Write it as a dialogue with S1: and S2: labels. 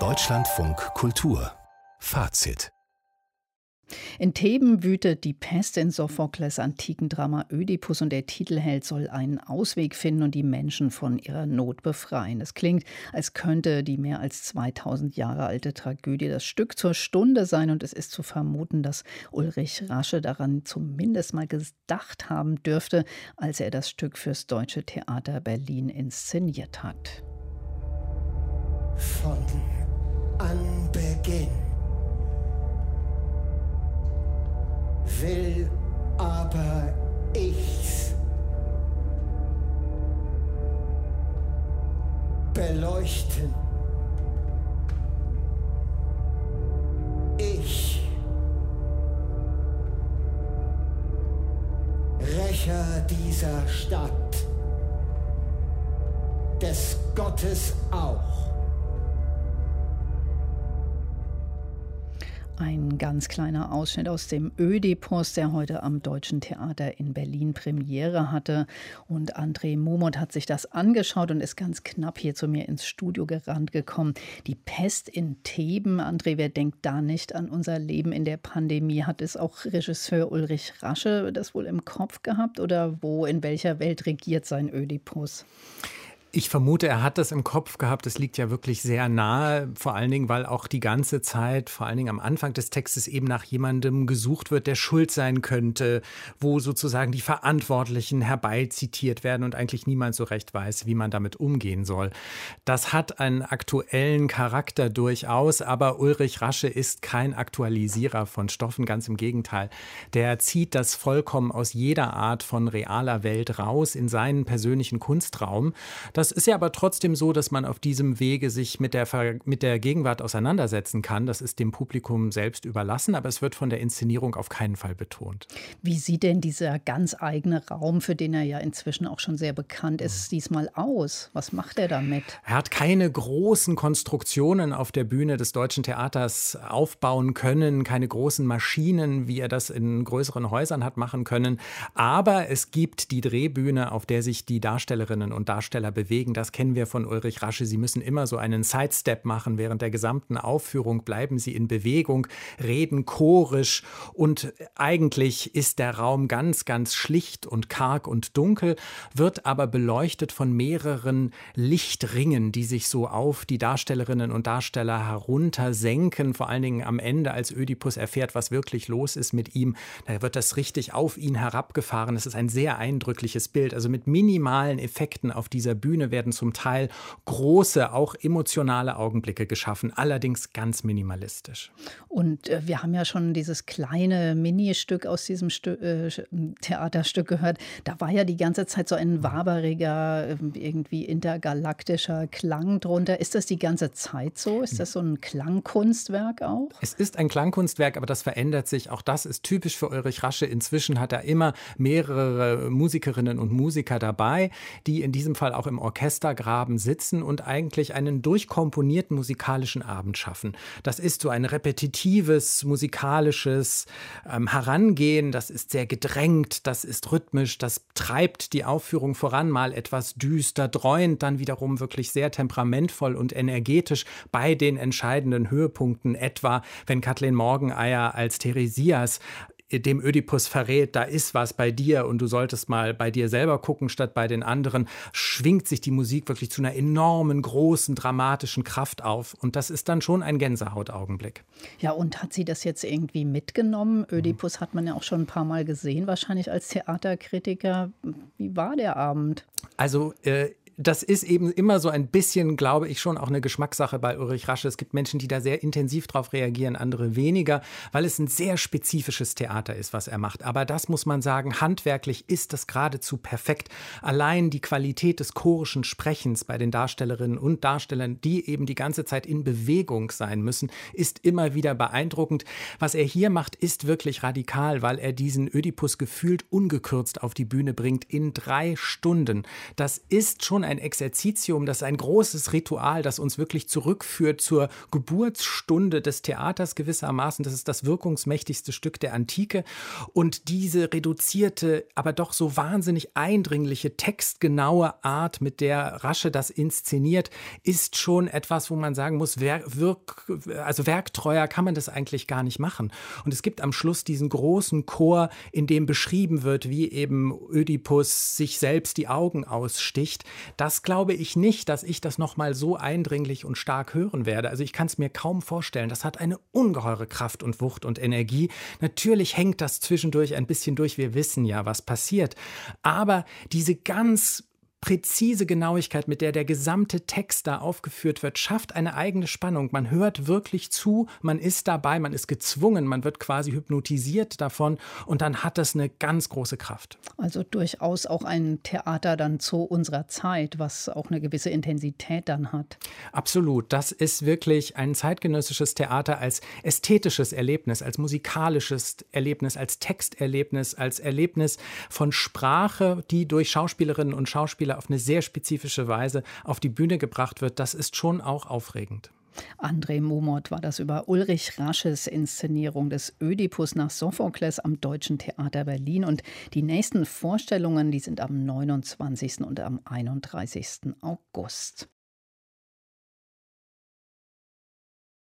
S1: Deutschlandfunk Kultur Fazit
S2: in Theben wütet die Pest in Sophokles antiken Drama Ödipus und der Titelheld soll einen Ausweg finden und die Menschen von ihrer Not befreien. Es klingt, als könnte die mehr als 2000 Jahre alte Tragödie das Stück zur Stunde sein und es ist zu vermuten, dass Ulrich Rasche daran zumindest mal gedacht haben dürfte, als er das Stück fürs Deutsche Theater Berlin inszeniert hat.
S3: Von Anbeginn will aber ich's beleuchten. Ich, Rächer dieser Stadt, des Gottes auch.
S2: Ein ganz kleiner Ausschnitt aus dem Ödipus, der heute am Deutschen Theater in Berlin Premiere hatte. Und André Momot hat sich das angeschaut und ist ganz knapp hier zu mir ins Studio gerannt gekommen. Die Pest in Theben. André, wer denkt da nicht an unser Leben in der Pandemie? Hat es auch Regisseur Ulrich Rasche das wohl im Kopf gehabt? Oder wo, in welcher Welt regiert sein Ödipus?
S4: Ich vermute, er hat das im Kopf gehabt. Das liegt ja wirklich sehr nahe, vor allen Dingen, weil auch die ganze Zeit, vor allen Dingen am Anfang des Textes, eben nach jemandem gesucht wird, der schuld sein könnte, wo sozusagen die Verantwortlichen herbeizitiert werden und eigentlich niemand so recht weiß, wie man damit umgehen soll. Das hat einen aktuellen Charakter durchaus, aber Ulrich Rasche ist kein Aktualisierer von Stoffen, ganz im Gegenteil. Der zieht das vollkommen aus jeder Art von realer Welt raus in seinen persönlichen Kunstraum. Das das ist ja aber trotzdem so, dass man auf diesem Wege sich mit der, mit der Gegenwart auseinandersetzen kann. Das ist dem Publikum selbst überlassen, aber es wird von der Inszenierung auf keinen Fall betont.
S2: Wie sieht denn dieser ganz eigene Raum, für den er ja inzwischen auch schon sehr bekannt ist, diesmal aus? Was macht er damit?
S4: Er hat keine großen Konstruktionen auf der Bühne des Deutschen Theaters aufbauen können, keine großen Maschinen, wie er das in größeren Häusern hat machen können. Aber es gibt die Drehbühne, auf der sich die Darstellerinnen und Darsteller bewegen bewegen. Das kennen wir von Ulrich Rasche. Sie müssen immer so einen Sidestep machen. Während der gesamten Aufführung bleiben sie in Bewegung, reden chorisch und eigentlich ist der Raum ganz, ganz schlicht und karg und dunkel, wird aber beleuchtet von mehreren Lichtringen, die sich so auf die Darstellerinnen und Darsteller heruntersenken. Vor allen Dingen am Ende, als Ödipus erfährt, was wirklich los ist mit ihm, da wird das richtig auf ihn herabgefahren. Es ist ein sehr eindrückliches Bild, also mit minimalen Effekten auf dieser Bühne Bühne werden zum Teil große, auch emotionale Augenblicke geschaffen, allerdings ganz minimalistisch.
S2: Und äh, wir haben ja schon dieses kleine Ministück aus diesem Stü äh, Theaterstück gehört. Da war ja die ganze Zeit so ein waberiger, ähm, irgendwie intergalaktischer Klang drunter. Ist das die ganze Zeit so? Ist das so ein Klangkunstwerk auch?
S4: Es ist ein Klangkunstwerk, aber das verändert sich. Auch das ist typisch für Ulrich Rasche. Inzwischen hat er immer mehrere Musikerinnen und Musiker dabei, die in diesem Fall auch im Orchestergraben sitzen und eigentlich einen durchkomponierten musikalischen Abend schaffen. Das ist so ein repetitives musikalisches ähm, Herangehen, das ist sehr gedrängt, das ist rhythmisch, das treibt die Aufführung voran, mal etwas düster, dreuend, dann wiederum wirklich sehr temperamentvoll und energetisch bei den entscheidenden Höhepunkten, etwa wenn Kathleen Morgeneier als Theresias dem Ödipus verrät, da ist was bei dir und du solltest mal bei dir selber gucken statt bei den anderen, schwingt sich die Musik wirklich zu einer enormen, großen, dramatischen Kraft auf. Und das ist dann schon ein Gänsehautaugenblick.
S2: Ja, und hat sie das jetzt irgendwie mitgenommen? Ödipus hat man ja auch schon ein paar Mal gesehen, wahrscheinlich als Theaterkritiker. Wie war der Abend?
S4: Also, äh, das ist eben immer so ein bisschen, glaube ich, schon auch eine Geschmackssache bei Ulrich Rasche. Es gibt Menschen, die da sehr intensiv drauf reagieren, andere weniger, weil es ein sehr spezifisches Theater ist, was er macht. Aber das muss man sagen, handwerklich ist das geradezu perfekt. Allein die Qualität des chorischen Sprechens bei den Darstellerinnen und Darstellern, die eben die ganze Zeit in Bewegung sein müssen, ist immer wieder beeindruckend. Was er hier macht, ist wirklich radikal, weil er diesen Ödipus gefühlt ungekürzt auf die Bühne bringt in drei Stunden. Das ist schon ein Exerzitium, das ist ein großes Ritual, das uns wirklich zurückführt zur Geburtsstunde des Theaters gewissermaßen. Das ist das wirkungsmächtigste Stück der Antike. Und diese reduzierte, aber doch so wahnsinnig eindringliche, textgenaue Art, mit der Rasche das inszeniert, ist schon etwas, wo man sagen muss, wirk, also werktreuer kann man das eigentlich gar nicht machen. Und es gibt am Schluss diesen großen Chor, in dem beschrieben wird, wie eben Ödipus sich selbst die Augen aussticht. Das glaube ich nicht, dass ich das noch mal so eindringlich und stark hören werde. Also ich kann es mir kaum vorstellen. Das hat eine ungeheure Kraft und Wucht und Energie. Natürlich hängt das zwischendurch ein bisschen durch. Wir wissen ja, was passiert. Aber diese ganz präzise Genauigkeit, mit der der gesamte Text da aufgeführt wird, schafft eine eigene Spannung. Man hört wirklich zu, man ist dabei, man ist gezwungen, man wird quasi hypnotisiert davon und dann hat das eine ganz große Kraft.
S2: Also durchaus auch ein Theater dann zu unserer Zeit, was auch eine gewisse Intensität dann hat.
S4: Absolut, das ist wirklich ein zeitgenössisches Theater als ästhetisches Erlebnis, als musikalisches Erlebnis, als Texterlebnis, als Erlebnis von Sprache, die durch Schauspielerinnen und Schauspieler auf eine sehr spezifische Weise auf die Bühne gebracht wird, das ist schon auch aufregend.
S2: André Momot war das über Ulrich Rasches Inszenierung des Ödipus nach Sophokles am Deutschen Theater Berlin. Und die nächsten Vorstellungen, die sind am 29. und am 31. August.